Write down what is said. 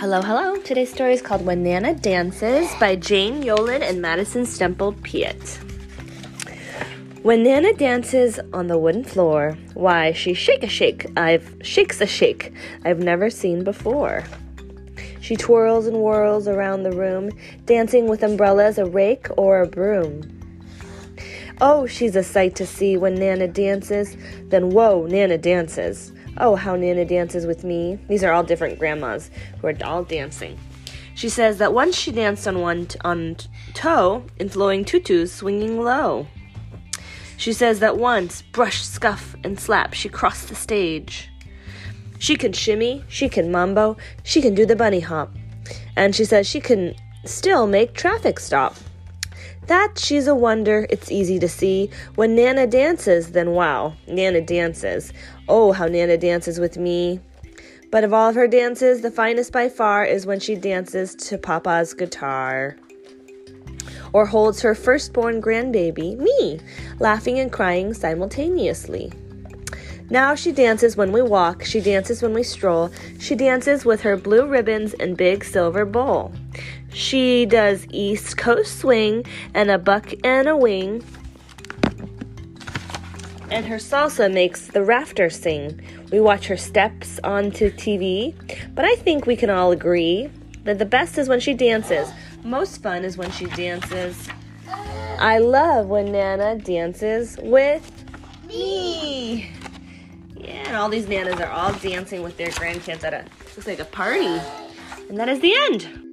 Hello, hello. Today's story is called When Nana Dances by Jane Yolen and Madison Stemple Piet. When Nana dances on the wooden floor, why she shake a shake, I've shakes a shake I've never seen before. She twirls and whirls around the room, dancing with umbrellas, a rake, or a broom. Oh, she's a sight to see when Nana dances. Then, whoa, Nana dances. Oh, how Nana dances with me. These are all different grandmas who are all dancing. She says that once she danced on one t- on t- toe in flowing tutus swinging low. She says that once, brush, scuff, and slap, she crossed the stage. She can shimmy, she can mambo, she can do the bunny hop. And she says she can still make traffic stop. That she's a wonder, it's easy to see. When Nana dances, then wow, Nana dances. Oh, how Nana dances with me. But of all of her dances, the finest by far is when she dances to Papa's guitar. Or holds her firstborn grandbaby, me, laughing and crying simultaneously. Now she dances when we walk, she dances when we stroll, she dances with her blue ribbons and big silver bowl. She does East Coast swing and a buck and a wing. And her salsa makes the rafters sing. We watch her steps onto TV, but I think we can all agree that the best is when she dances. Most fun is when she dances. I love when Nana dances with me. Yeah, and all these nanas are all dancing with their grandkids at a looks like a party. And that is the end.